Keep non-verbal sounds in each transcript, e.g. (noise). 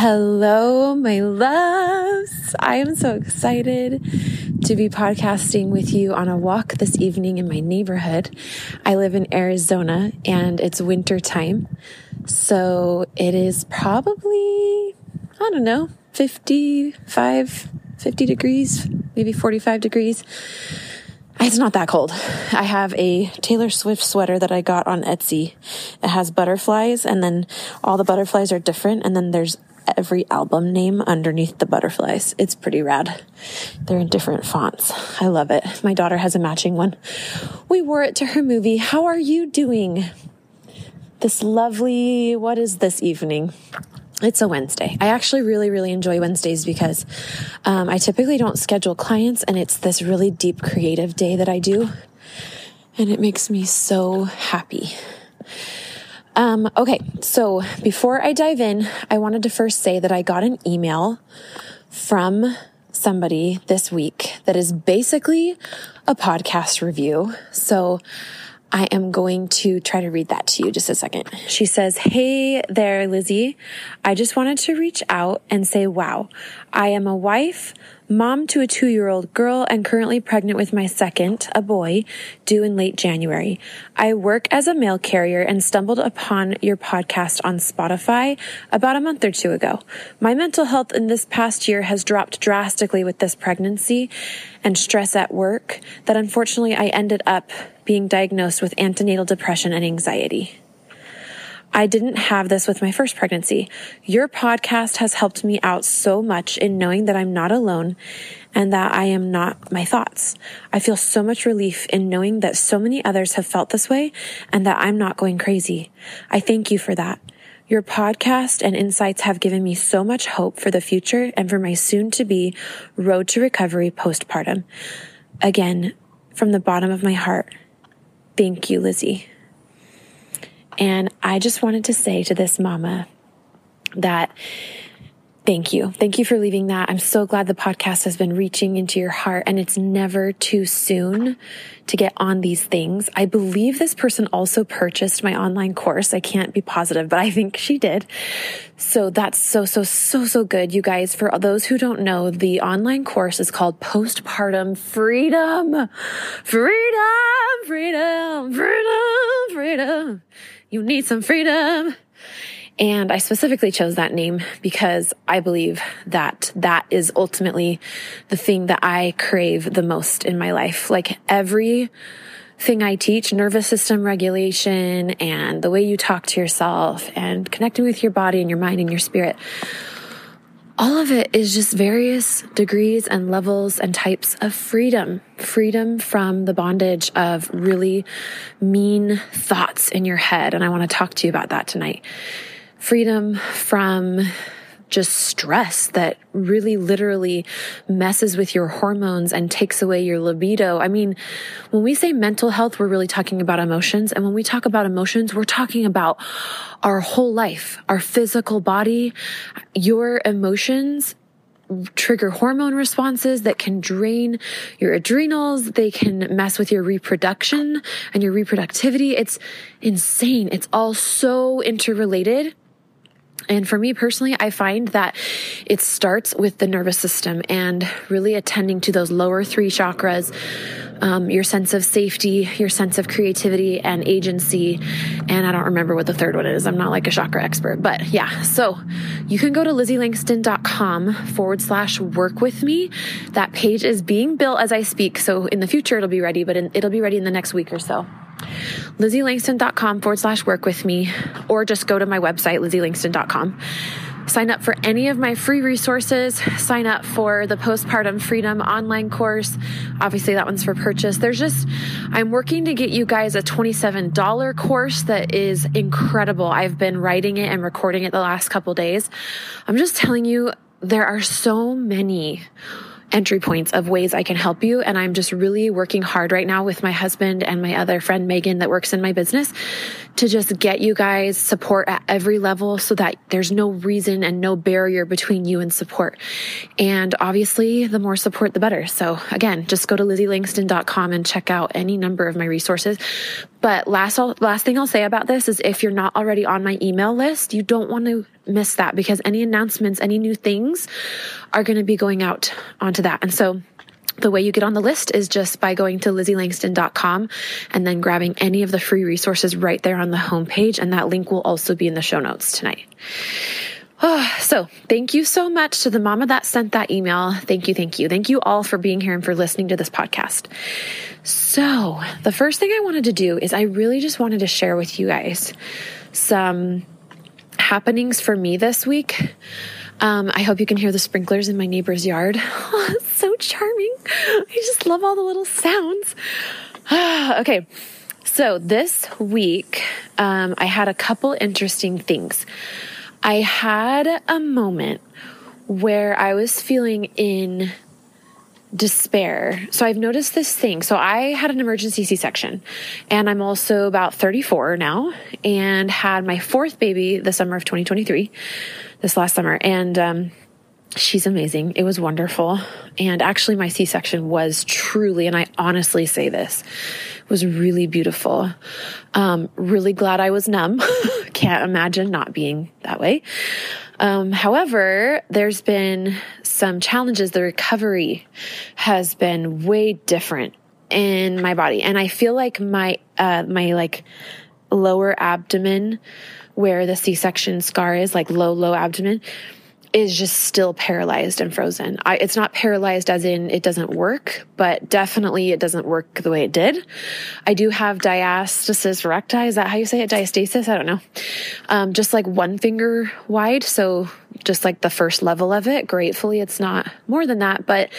Hello, my loves. I am so excited to be podcasting with you on a walk this evening in my neighborhood. I live in Arizona and it's winter time. So it is probably, I don't know, 55, 50 degrees, maybe 45 degrees. It's not that cold. I have a Taylor Swift sweater that I got on Etsy. It has butterflies and then all the butterflies are different. And then there's every album name underneath the butterflies. It's pretty rad. They're in different fonts. I love it. My daughter has a matching one. We wore it to her movie. How are you doing? This lovely, what is this evening? It's a Wednesday. I actually really, really enjoy Wednesdays because um, I typically don't schedule clients and it's this really deep creative day that I do. And it makes me so happy. Um, okay, so before I dive in, I wanted to first say that I got an email from somebody this week that is basically a podcast review. So I am going to try to read that to you just a second. She says, Hey there, Lizzie. I just wanted to reach out and say, wow, I am a wife mom to a two year old girl, and currently pregnant with my second, a boy, due in late January. I work as a mail carrier and stumbled upon your podcast on Spotify about a month or two ago. My mental health in this past year has dropped drastically with this pregnancy and stress at work that unfortunately I ended up being diagnosed with antenatal depression and anxiety. I didn't have this with my first pregnancy. Your podcast has helped me out so much in knowing that I'm not alone and that I am not my thoughts. I feel so much relief in knowing that so many others have felt this way and that I'm not going crazy. I thank you for that. Your podcast and insights have given me so much hope for the future and for my soon to be road to recovery postpartum. Again, from the bottom of my heart, thank you, Lizzie. And I just wanted to say to this mama that Thank you. Thank you for leaving that. I'm so glad the podcast has been reaching into your heart and it's never too soon to get on these things. I believe this person also purchased my online course. I can't be positive, but I think she did. So that's so, so, so, so good. You guys, for those who don't know, the online course is called Postpartum Freedom. Freedom, freedom, freedom, freedom. You need some freedom. And I specifically chose that name because I believe that that is ultimately the thing that I crave the most in my life. Like every thing I teach, nervous system regulation and the way you talk to yourself and connecting with your body and your mind and your spirit. All of it is just various degrees and levels and types of freedom. Freedom from the bondage of really mean thoughts in your head. And I want to talk to you about that tonight freedom from just stress that really literally messes with your hormones and takes away your libido. I mean, when we say mental health, we're really talking about emotions. And when we talk about emotions, we're talking about our whole life, our physical body, your emotions trigger hormone responses that can drain your adrenals. They can mess with your reproduction and your reproductivity. It's insane. It's all so interrelated. And for me personally, I find that it starts with the nervous system and really attending to those lower three chakras um, your sense of safety, your sense of creativity and agency. And I don't remember what the third one is. I'm not like a chakra expert, but yeah. So you can go to lizzieLangston.com forward slash work with me. That page is being built as I speak. So in the future, it'll be ready, but in, it'll be ready in the next week or so. LizzieLangston.com forward slash work with me, or just go to my website, LizzieLangston.com sign up for any of my free resources, sign up for the postpartum freedom online course. Obviously, that one's for purchase. There's just, I'm working to get you guys a $27 course that is incredible. I've been writing it and recording it the last couple days. I'm just telling you, there are so many entry points of ways I can help you. And I'm just really working hard right now with my husband and my other friend, Megan, that works in my business to just get you guys support at every level so that there's no reason and no barrier between you and support. And obviously, the more support, the better. So again, just go to lizzielangston.com and check out any number of my resources. But last, last thing I'll say about this is if you're not already on my email list, you don't want to miss that because any announcements, any new things are going to be going out onto that. And so the way you get on the list is just by going to lizzieLangston.com and then grabbing any of the free resources right there on the homepage. And that link will also be in the show notes tonight. Oh, (sighs) so thank you so much to the mama that sent that email. Thank you. Thank you. Thank you all for being here and for listening to this podcast. So the first thing I wanted to do is I really just wanted to share with you guys some happenings for me this week. Um, I hope you can hear the sprinklers in my neighbor's yard. (laughs) So charming. I just love all the little sounds. (sighs) okay. So this week, um, I had a couple interesting things. I had a moment where I was feeling in despair. So I've noticed this thing. So I had an emergency C section and I'm also about 34 now and had my fourth baby the summer of 2023, this last summer. And, um, she's amazing. It was wonderful. And actually my C section was truly, and I honestly say this, was really beautiful. Um, really glad I was numb. (laughs) Can't imagine not being that way. Um, however, there's been some challenges. The recovery has been way different in my body. And I feel like my, uh, my like lower abdomen where the C-section scar is, like low, low abdomen, is just still paralyzed and frozen. I, it's not paralyzed as in it doesn't work, but definitely it doesn't work the way it did. I do have diastasis recti. Is that how you say it? Diastasis? I don't know. Um, just like one finger wide. So just like the first level of it. Gratefully, it's not more than that, but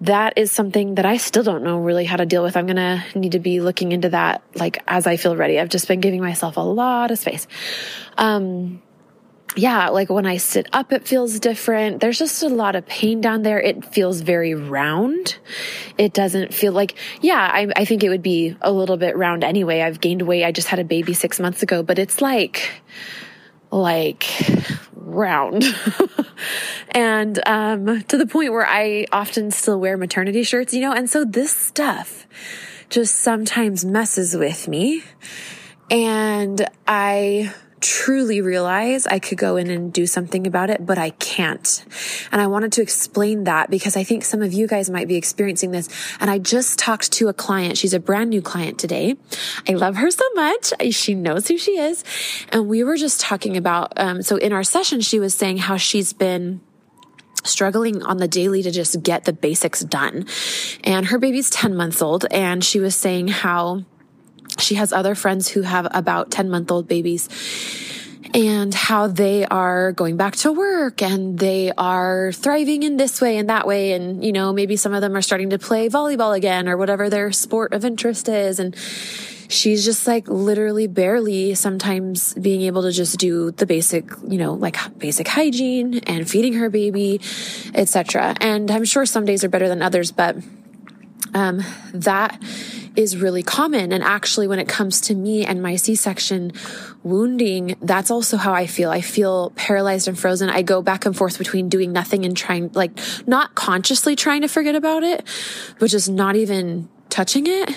that is something that I still don't know really how to deal with. I'm going to need to be looking into that like as I feel ready. I've just been giving myself a lot of space. Um, yeah, like when I sit up, it feels different. There's just a lot of pain down there. It feels very round. It doesn't feel like, yeah, I, I think it would be a little bit round anyway. I've gained weight. I just had a baby six months ago, but it's like, like round. (laughs) and um, to the point where I often still wear maternity shirts, you know, and so this stuff just sometimes messes with me. And I truly realize I could go in and do something about it, but I can't. And I wanted to explain that because I think some of you guys might be experiencing this. And I just talked to a client. She's a brand new client today. I love her so much. She knows who she is. And we were just talking about, um, so in our session, she was saying how she's been struggling on the daily to just get the basics done. And her baby's 10 months old. And she was saying how she has other friends who have about 10 month old babies and how they are going back to work and they are thriving in this way and that way. And, you know, maybe some of them are starting to play volleyball again or whatever their sport of interest is. And she's just like literally barely sometimes being able to just do the basic, you know, like basic hygiene and feeding her baby, etc. And I'm sure some days are better than others, but um, that is really common. And actually, when it comes to me and my C-section wounding, that's also how I feel. I feel paralyzed and frozen. I go back and forth between doing nothing and trying, like, not consciously trying to forget about it, but just not even touching it.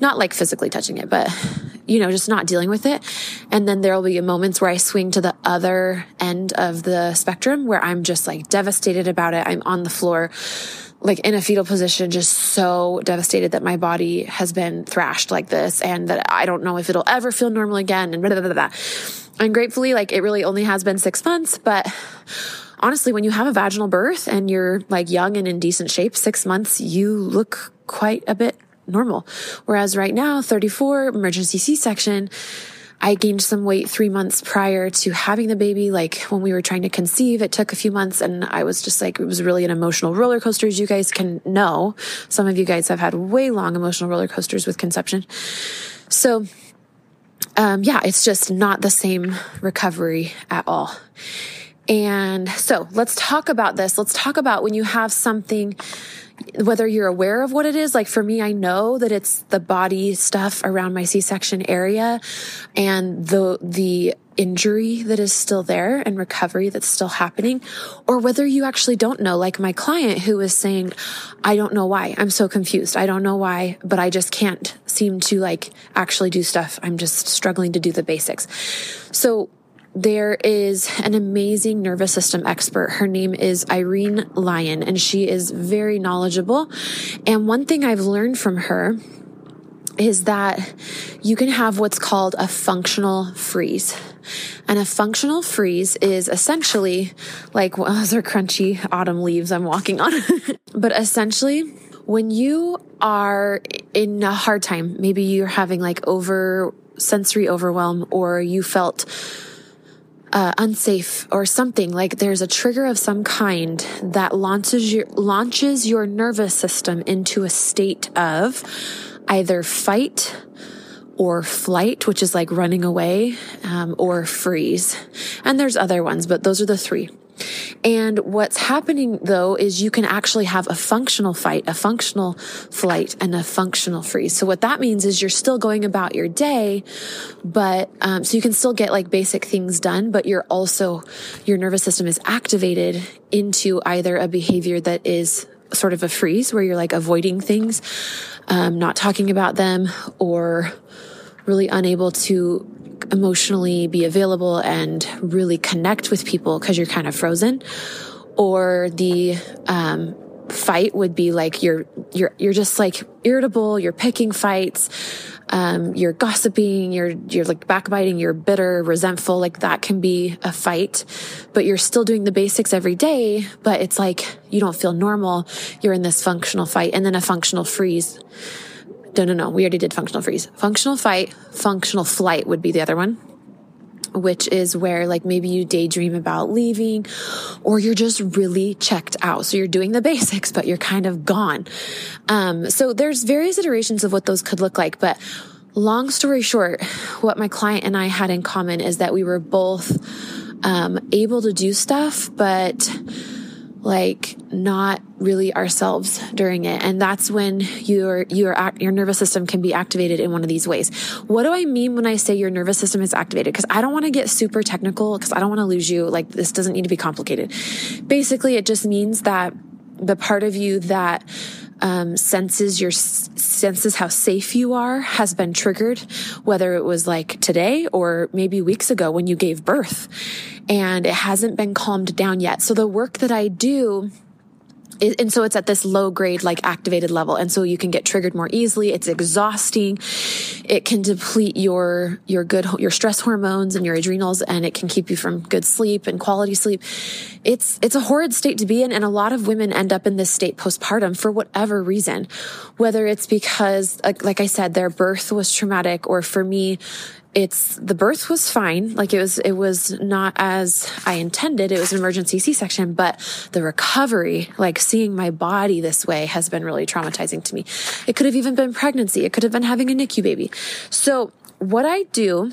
Not like physically touching it, but you know, just not dealing with it. And then there'll be moments where I swing to the other end of the spectrum where I'm just like devastated about it. I'm on the floor like in a fetal position, just so devastated that my body has been thrashed like this and that I don't know if it'll ever feel normal again and blah, blah, blah, blah. And gratefully, like it really only has been six months, but honestly, when you have a vaginal birth and you're like young and in decent shape, six months, you look quite a bit normal. Whereas right now, 34 emergency C-section, I gained some weight three months prior to having the baby. Like when we were trying to conceive, it took a few months and I was just like, it was really an emotional roller coaster, as you guys can know. Some of you guys have had way long emotional roller coasters with conception. So, um, yeah, it's just not the same recovery at all. And so let's talk about this. Let's talk about when you have something whether you're aware of what it is, like for me, I know that it's the body stuff around my C-section area and the, the injury that is still there and recovery that's still happening, or whether you actually don't know, like my client who is saying, I don't know why. I'm so confused. I don't know why, but I just can't seem to like actually do stuff. I'm just struggling to do the basics. So there is an amazing nervous system expert. Her name is Irene Lyon, and she is very knowledgeable. And one thing I've learned from her is that you can have what's called a functional freeze. And a functional freeze is essentially like, well, (laughs) those are crunchy autumn leaves I'm walking on. (laughs) but essentially, when you are in a hard time, maybe you're having like over sensory overwhelm or you felt uh, unsafe or something like there's a trigger of some kind that launches your launches your nervous system into a state of either fight or flight, which is like running away, um, or freeze. And there's other ones, but those are the three. And what's happening though is you can actually have a functional fight, a functional flight, and a functional freeze. So what that means is you're still going about your day, but um, so you can still get like basic things done, but you're also your nervous system is activated into either a behavior that is sort of a freeze where you're like avoiding things, um, not talking about them, or really unable to emotionally be available and really connect with people because you're kind of frozen. Or the um, fight would be like you're you're you're just like irritable. You're picking fights. Um, you're gossiping. You're you're like backbiting. You're bitter, resentful. Like that can be a fight, but you're still doing the basics every day. But it's like you don't feel normal. You're in this functional fight, and then a functional freeze no, no, no. We already did functional freeze. Functional fight, functional flight would be the other one, which is where like maybe you daydream about leaving or you're just really checked out. So you're doing the (laughs) basics, but you're kind of gone. Um, so there's various iterations of what those could look like, but long story short, what my client and I had in common is that we were both, um, able to do stuff, but like not really ourselves during it. And that's when your your your nervous system can be activated in one of these ways. What do i mean when i say your nervous system is activated? Because i don't want to get super technical because i don't want to lose you. Like this doesn't need to be complicated. Basically it just means that the part of you that um, senses your senses how safe you are has been triggered, whether it was like today or maybe weeks ago when you gave birth, and it hasn't been calmed down yet. So the work that I do and so it's at this low grade, like activated level. And so you can get triggered more easily. It's exhausting. It can deplete your, your good, your stress hormones and your adrenals, and it can keep you from good sleep and quality sleep. It's, it's a horrid state to be in. And a lot of women end up in this state postpartum for whatever reason, whether it's because, like I said, their birth was traumatic, or for me, it's the birth was fine. Like it was, it was not as I intended. It was an emergency C-section, but the recovery, like seeing my body this way has been really traumatizing to me. It could have even been pregnancy. It could have been having a NICU baby. So what I do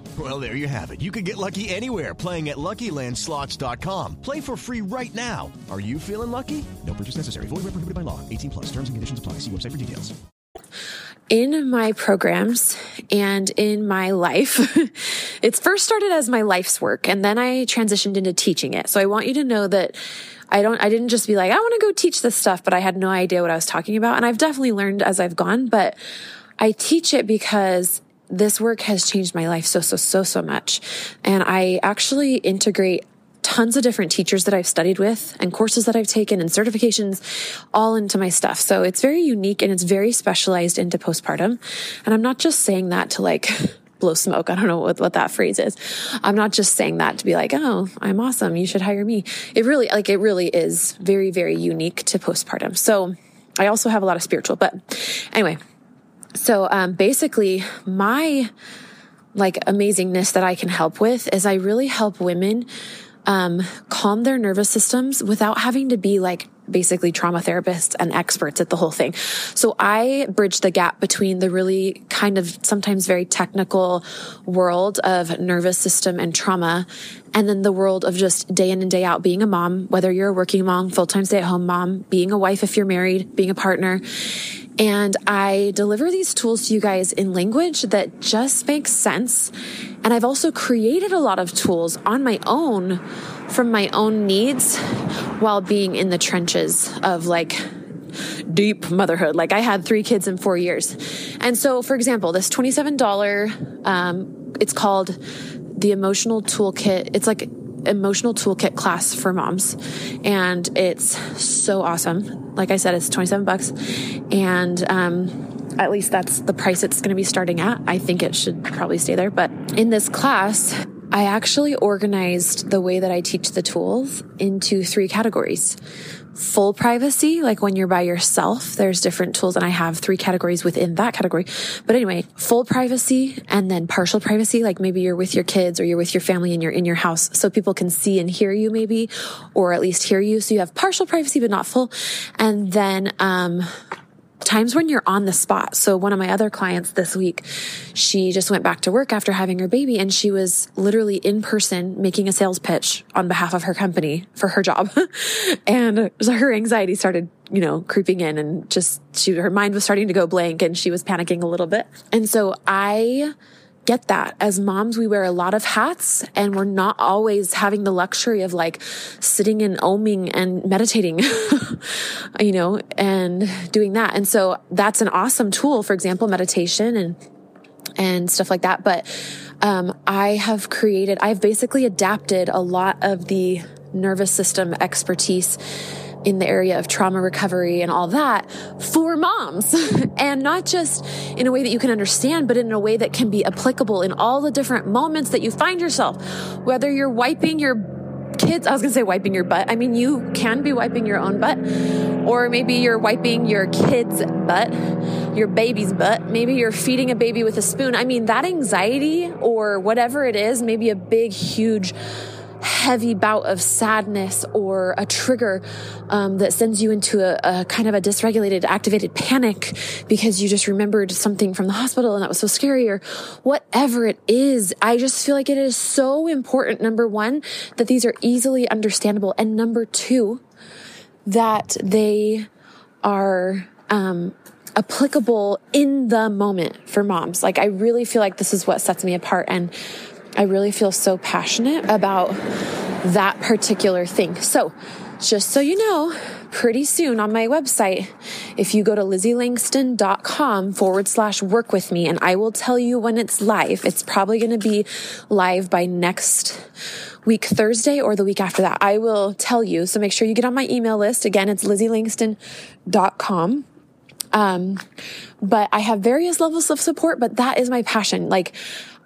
Well, there you have it. You can get lucky anywhere playing at LuckyLandSlots.com. Play for free right now. Are you feeling lucky? No purchase necessary. Void where prohibited by law. 18 plus. Terms and conditions apply. See website for details. in my programs and in my life, (laughs) it's first started as my life's work and then I transitioned into teaching it. So I want you to know that I don't, I didn't just be like, I want to go teach this stuff, but I had no idea what I was talking about. And I've definitely learned as I've gone, but I teach it because this work has changed my life so, so, so, so much. And I actually integrate tons of different teachers that I've studied with and courses that I've taken and certifications all into my stuff. So it's very unique and it's very specialized into postpartum. And I'm not just saying that to like, (laughs) blow smoke. I don't know what, what that phrase is. I'm not just saying that to be like, oh, I'm awesome. You should hire me. It really, like, it really is very, very unique to postpartum. So I also have a lot of spiritual, but anyway. So, um, basically my like amazingness that I can help with is I really help women um, calm their nervous systems without having to be like basically trauma therapists and experts at the whole thing. So I bridge the gap between the really kind of sometimes very technical world of nervous system and trauma and then the world of just day in and day out being a mom, whether you're a working mom, full-time stay-at-home mom, being a wife if you're married, being a partner. And I deliver these tools to you guys in language that just makes sense. And I've also created a lot of tools on my own from my own needs while being in the trenches of like deep motherhood. Like I had three kids in four years. And so, for example, this $27, um, it's called the emotional toolkit. It's like emotional toolkit class for moms. And it's so awesome. Like i said it's 27 bucks. And um, at least that's the price it's going to be starting at. I think it should probably stay there. But in this class i actually organized the way that i teach the tools into three categories full privacy, like when you're by yourself, there's different tools and I have three categories within that category. But anyway, full privacy and then partial privacy, like maybe you're with your kids or you're with your family and you're in your house so people can see and hear you maybe, or at least hear you. So you have partial privacy, but not full. And then, um, times when you're on the spot. So one of my other clients this week, she just went back to work after having her baby and she was literally in person making a sales pitch on behalf of her company for her job. (laughs) and so her anxiety started, you know, creeping in and just she, her mind was starting to go blank and she was panicking a little bit. And so I get that. As moms, we wear a lot of hats and we're not always having the luxury of like sitting and oming and meditating, (laughs) you know, and doing that. And so that's an awesome tool, for example, meditation and, and stuff like that. But, um, I have created, I've basically adapted a lot of the nervous system expertise in the area of trauma recovery and all that for moms. (laughs) and not just in a way that you can understand, but in a way that can be applicable in all the different moments that you find yourself. Whether you're wiping your kids, I was going to say wiping your butt. I mean, you can be wiping your own butt, or maybe you're wiping your kid's butt, your baby's butt. Maybe you're feeding a baby with a spoon. I mean, that anxiety or whatever it is, maybe a big, huge, heavy bout of sadness or a trigger um, that sends you into a, a, kind of a dysregulated, activated panic because you just remembered something from the hospital and that was so scary or whatever it is. I just feel like it is so important. Number one, that these are easily understandable. And number two, that they are, um, applicable in the moment for moms. Like I really feel like this is what sets me apart and I really feel so passionate about that particular thing. So, just so you know, pretty soon on my website, if you go to lizzieLangston.com forward slash work with me, and I will tell you when it's live. It's probably going to be live by next week, Thursday, or the week after that. I will tell you. So make sure you get on my email list. Again, it's lizzieLangston.com. Um, but I have various levels of support, but that is my passion. Like,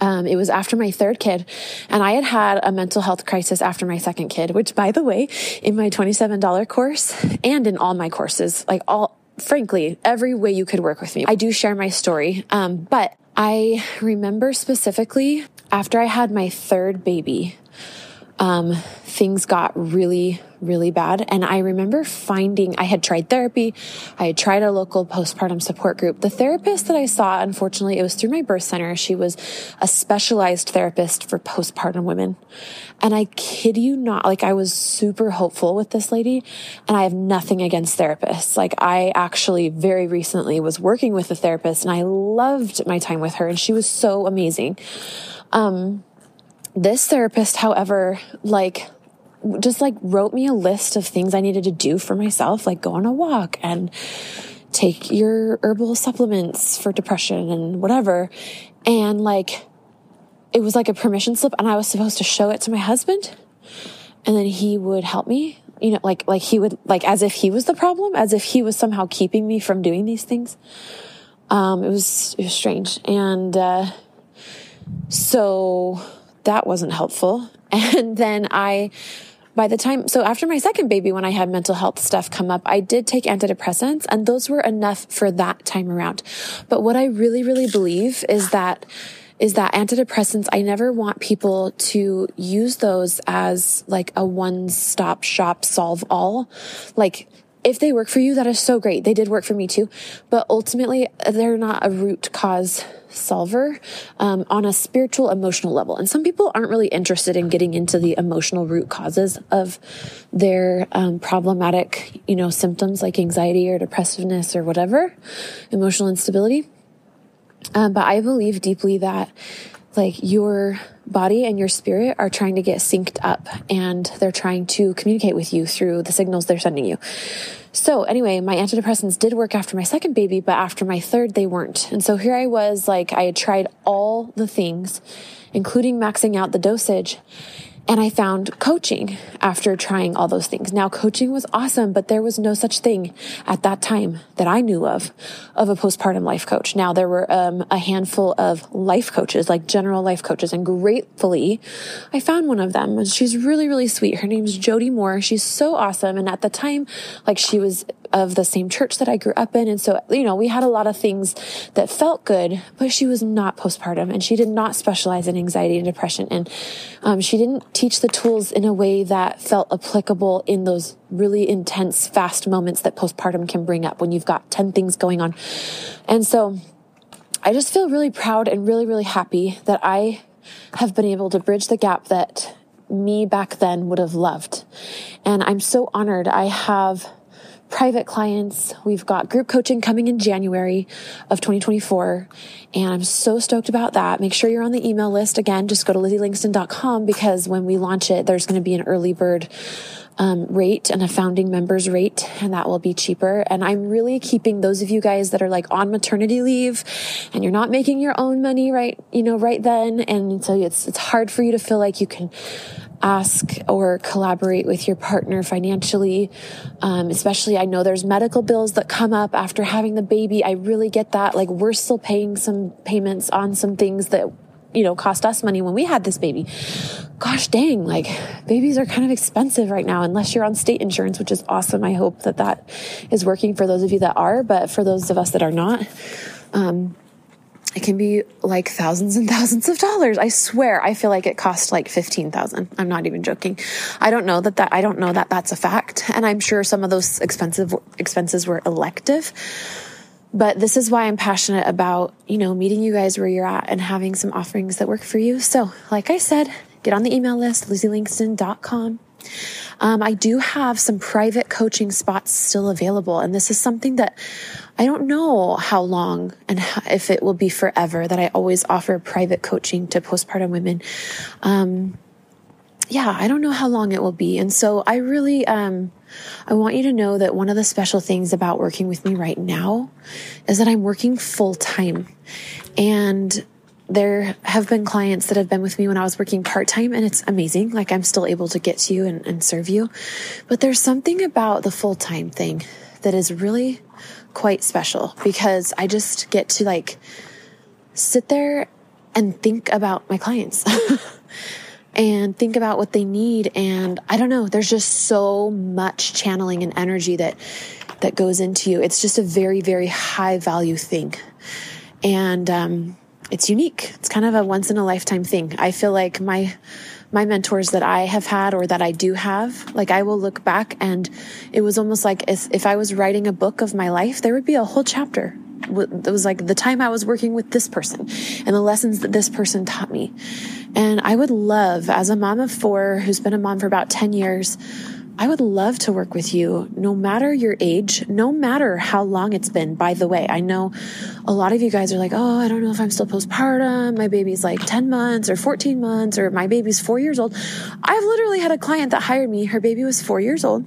um, it was after my third kid, and I had had a mental health crisis after my second kid, which, by the way, in my $27 course and in all my courses, like all, frankly, every way you could work with me, I do share my story. Um, but I remember specifically after I had my third baby, um, things got really, really bad. And I remember finding, I had tried therapy. I had tried a local postpartum support group. The therapist that I saw, unfortunately, it was through my birth center. She was a specialized therapist for postpartum women. And I kid you not, like I was super hopeful with this lady and I have nothing against therapists. Like I actually very recently was working with a therapist and I loved my time with her and she was so amazing. Um, this therapist, however, like just like wrote me a list of things I needed to do for myself, like go on a walk and take your herbal supplements for depression and whatever. And like, it was like a permission slip and I was supposed to show it to my husband and then he would help me, you know, like, like he would, like as if he was the problem, as if he was somehow keeping me from doing these things. Um, it was, it was strange. And, uh, so that wasn't helpful. (laughs) And then I, by the time, so after my second baby, when I had mental health stuff come up, I did take antidepressants and those were enough for that time around. But what I really, really believe is that is that antidepressants, I never want people to use those as like a one stop shop solve all. Like, if they work for you, that is so great. They did work for me too. But ultimately, they're not a root cause solver um, on a spiritual, emotional level. And some people aren't really interested in getting into the emotional root causes of their um, problematic, you know, symptoms like anxiety or depressiveness or whatever, emotional instability. Um, but I believe deeply that like your body and your spirit are trying to get synced up and they're trying to communicate with you through the signals they're sending you. So anyway, my antidepressants did work after my second baby, but after my third, they weren't. And so here I was, like, I had tried all the things, including maxing out the dosage. And I found coaching after trying all those things. Now, coaching was awesome, but there was no such thing at that time that I knew of, of a postpartum life coach. Now, there were um, a handful of life coaches, like general life coaches, and gratefully, I found one of them. She's really, really sweet. Her name's Jody Moore. She's so awesome. And at the time, like she was of the same church that I grew up in. And so, you know, we had a lot of things that felt good, but she was not postpartum and she did not specialize in anxiety and depression. And um, she didn't teach the tools in a way that felt applicable in those really intense, fast moments that postpartum can bring up when you've got 10 things going on. And so I just feel really proud and really, really happy that I have been able to bridge the gap that me back then would have loved. And I'm so honored. I have private clients. We've got group coaching coming in January of 2024. And I'm so stoked about that. Make sure you're on the email list. Again, just go to lizzieLangston.com because when we launch it, there's going to be an early bird um, rate and a founding members rate, and that will be cheaper. And I'm really keeping those of you guys that are like on maternity leave and you're not making your own money right, you know, right then. And so it's, it's hard for you to feel like you can ask or collaborate with your partner financially. Um, especially, I know there's medical bills that come up after having the baby. I really get that. Like, we're still paying some payments on some things that you know, cost us money when we had this baby. Gosh dang, like babies are kind of expensive right now, unless you're on state insurance, which is awesome. I hope that that is working for those of you that are, but for those of us that are not, um, it can be like thousands and (laughs) thousands of dollars. I swear, I feel like it cost like 15,000. I'm not even joking. I don't know that that, I don't know that that's a fact. And I'm sure some of those expensive expenses were elective. But this is why I'm passionate about, you know, meeting you guys where you're at and having some offerings that work for you. So, like I said, get on the email list, lizzielangston.com. Um, I do have some private coaching spots still available. And this is something that I don't know how long and if it will be forever that I always offer private coaching to postpartum women. Um, yeah, I don't know how long it will be. And so I really, um, I want you to know that one of the special things about working with me right now is that I'm working full time. And there have been clients that have been with me when I was working part time, and it's amazing. Like I'm still able to get to you and, and serve you. But there's something about the full time thing that is really quite special because I just get to like sit there and think about my clients. (laughs) and think about what they need and i don't know there's just so much channeling and energy that that goes into you it's just a very very high value thing and um, it's unique. It's kind of a once in a lifetime thing. I feel like my my mentors that i have had or that i do have like i will look back and it was almost like if i was writing a book of my life there would be a whole chapter. It was like the time I was working with this person and the lessons that this person taught me. And I would love, as a mom of four who's been a mom for about 10 years, I would love to work with you no matter your age, no matter how long it's been. By the way, I know a lot of you guys are like, oh, I don't know if I'm still postpartum. My baby's like 10 months or 14 months, or my baby's four years old. I've literally had a client that hired me. Her baby was four years old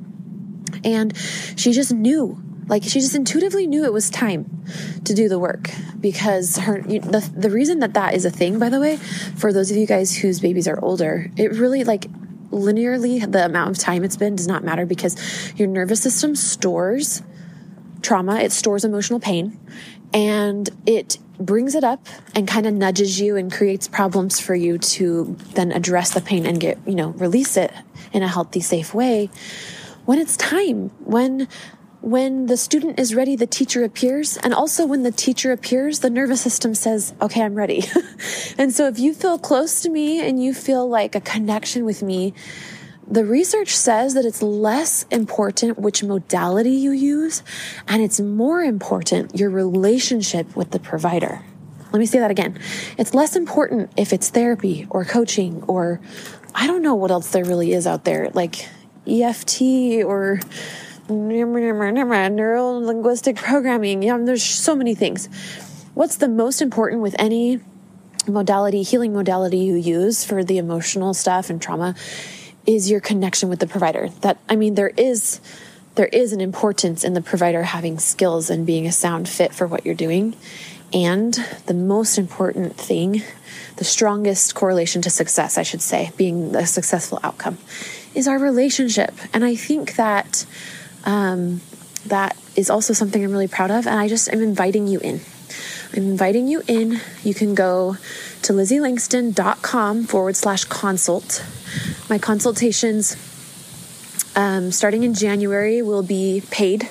and she just knew like she just intuitively knew it was time to do the work because her the, the reason that that is a thing by the way for those of you guys whose babies are older it really like linearly the amount of time it's been does not matter because your nervous system stores trauma it stores emotional pain and it brings it up and kind of nudges you and creates problems for you to then address the pain and get you know release it in a healthy safe way. When it's time when when the student is ready, the teacher appears. And also when the teacher appears, the nervous system says, okay, I'm ready. (laughs) and so if you feel close to me and you feel like a connection with me, the research says that it's less important which modality you use, and it's more important your relationship with the provider. Let me say that again. It's less important if it's therapy or coaching or I don't know what else there really is out there, like EFT or neuro linguistic programming. Yeah, there's so many things. What's the most important with any modality, healing modality you use for the emotional stuff and trauma is your connection with the provider. That I mean there is there is an importance in the provider having skills and being a sound fit for what you're doing. And the most important thing, the strongest correlation to success, I should say, being a successful outcome, is our relationship. And I think that um, that is also something I'm really proud of. And I just am inviting you in. I'm inviting you in. You can go to lizzielangston.com forward slash consult. My consultations um, starting in January will be paid,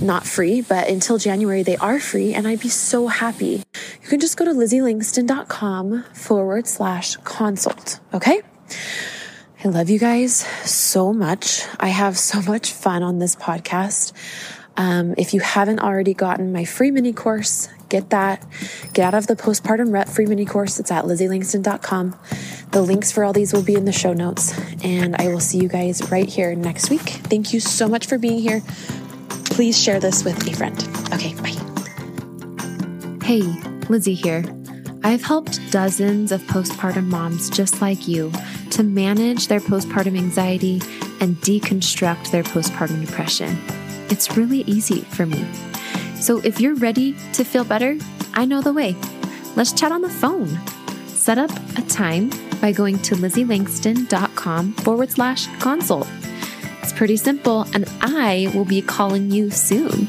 not free, but until January they are free. And I'd be so happy. You can just go to lizzielangston.com forward slash consult. Okay? I love you guys so much. I have so much fun on this podcast. Um, if you haven't already gotten my free mini course, get that. Get out of the postpartum rut free mini course. It's at lizzielangston.com. The links for all these will be in the show notes. And I will see you guys right here next week. Thank you so much for being here. Please share this with a friend. Okay, bye. Hey, Lizzie here. I've helped dozens of postpartum moms just like you to manage their postpartum anxiety and deconstruct their postpartum depression. It's really easy for me. So if you're ready to feel better, I know the way. Let's chat on the phone. Set up a time by going to lizzielangston.com forward slash consult. It's pretty simple, and I will be calling you soon.